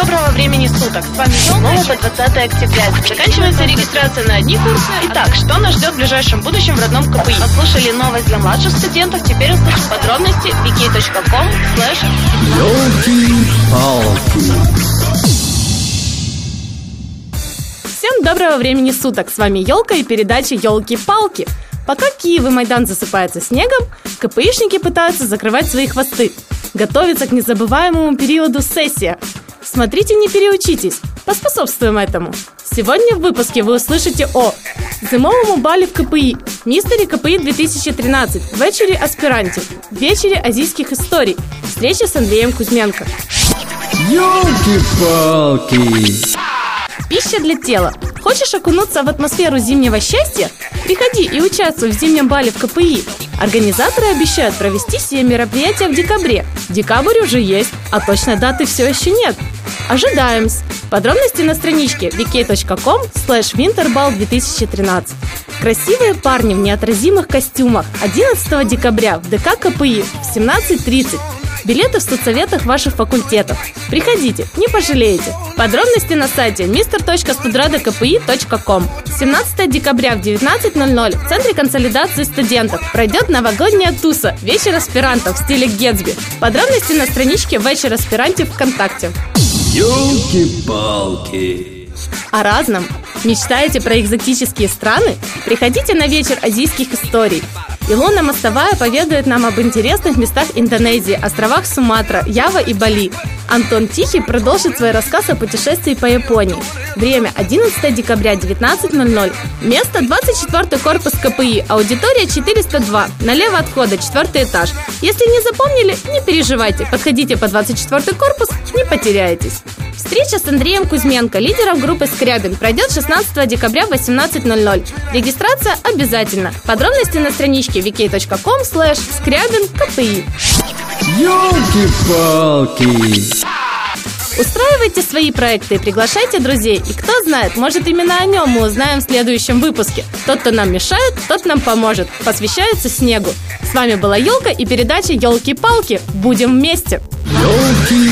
доброго времени суток. С вами снова по 20 октября. Заканчивается регистрация на одни курсы. Итак, что нас ждет в ближайшем будущем в родном КПИ? Послушали новость для младших студентов. Теперь услышим подробности wiki.com slash Елки-палки. Всем доброго времени суток! С вами Елка и передача Елки-палки. Пока Киев и Майдан засыпаются снегом, КПИшники пытаются закрывать свои хвосты. Готовятся к незабываемому периоду сессия. Смотрите, не переучитесь. Поспособствуем этому. Сегодня в выпуске вы услышите о зимовому бале в КПИ, мистере КПИ 2013, вечері аспірантів, вечері азійських історій, встреча с Андреем Кузьменко. Елки-палки. Пища для тела. Хочешь окунуться в атмосферу зимнего счастья? Приходи и участвуй в зимнем бале в КПИ. Организаторы обещают провести все мероприятия в декабре. Декабрь уже есть, а точной даты все еще нет. Ожидаем! Подробности на страничке vk.com slash winterball 2013. Красивые парни в неотразимых костюмах 11 декабря в ДК КПИ в 17.30. Билеты в студсоветах ваших факультетов. Приходите, не пожалеете. Подробности на сайте mr.studradokpi.com 17 декабря в 19.00 в Центре консолидации студентов пройдет новогодняя туса «Вечер аспирантов» в стиле Гетсби. Подробности на страничке «Вечер аспирантов» ВКонтакте. Елки-палки. О разном. Мечтаете про экзотические страны? Приходите на вечер азийских историй. Илона Мостовая поведает нам об интересных местах Индонезии, островах Суматра, Ява и Бали. Антон Тихий продолжит свой рассказ о путешествии по Японии. Время 11 декабря 19.00. Место 24 корпус КПИ, аудитория 402. Налево от входа, 4 этаж. Если не запомнили, не переживайте. Подходите по 24 корпус, не потеряетесь. Встреча с Андреем Кузьменко, лидером группы «Скрябин», пройдет 16 декабря в 18.00. Регистрация обязательна. Подробности на страничке vk.com slash скрябин КПИ. Елки-палки. Устраивайте свои проекты приглашайте друзей. И кто знает, может именно о нем мы узнаем в следующем выпуске. Тот, кто нам мешает, тот нам поможет. Посвящается снегу. С вами была Елка и передача Елки-палки. Будем вместе! Елки-палки.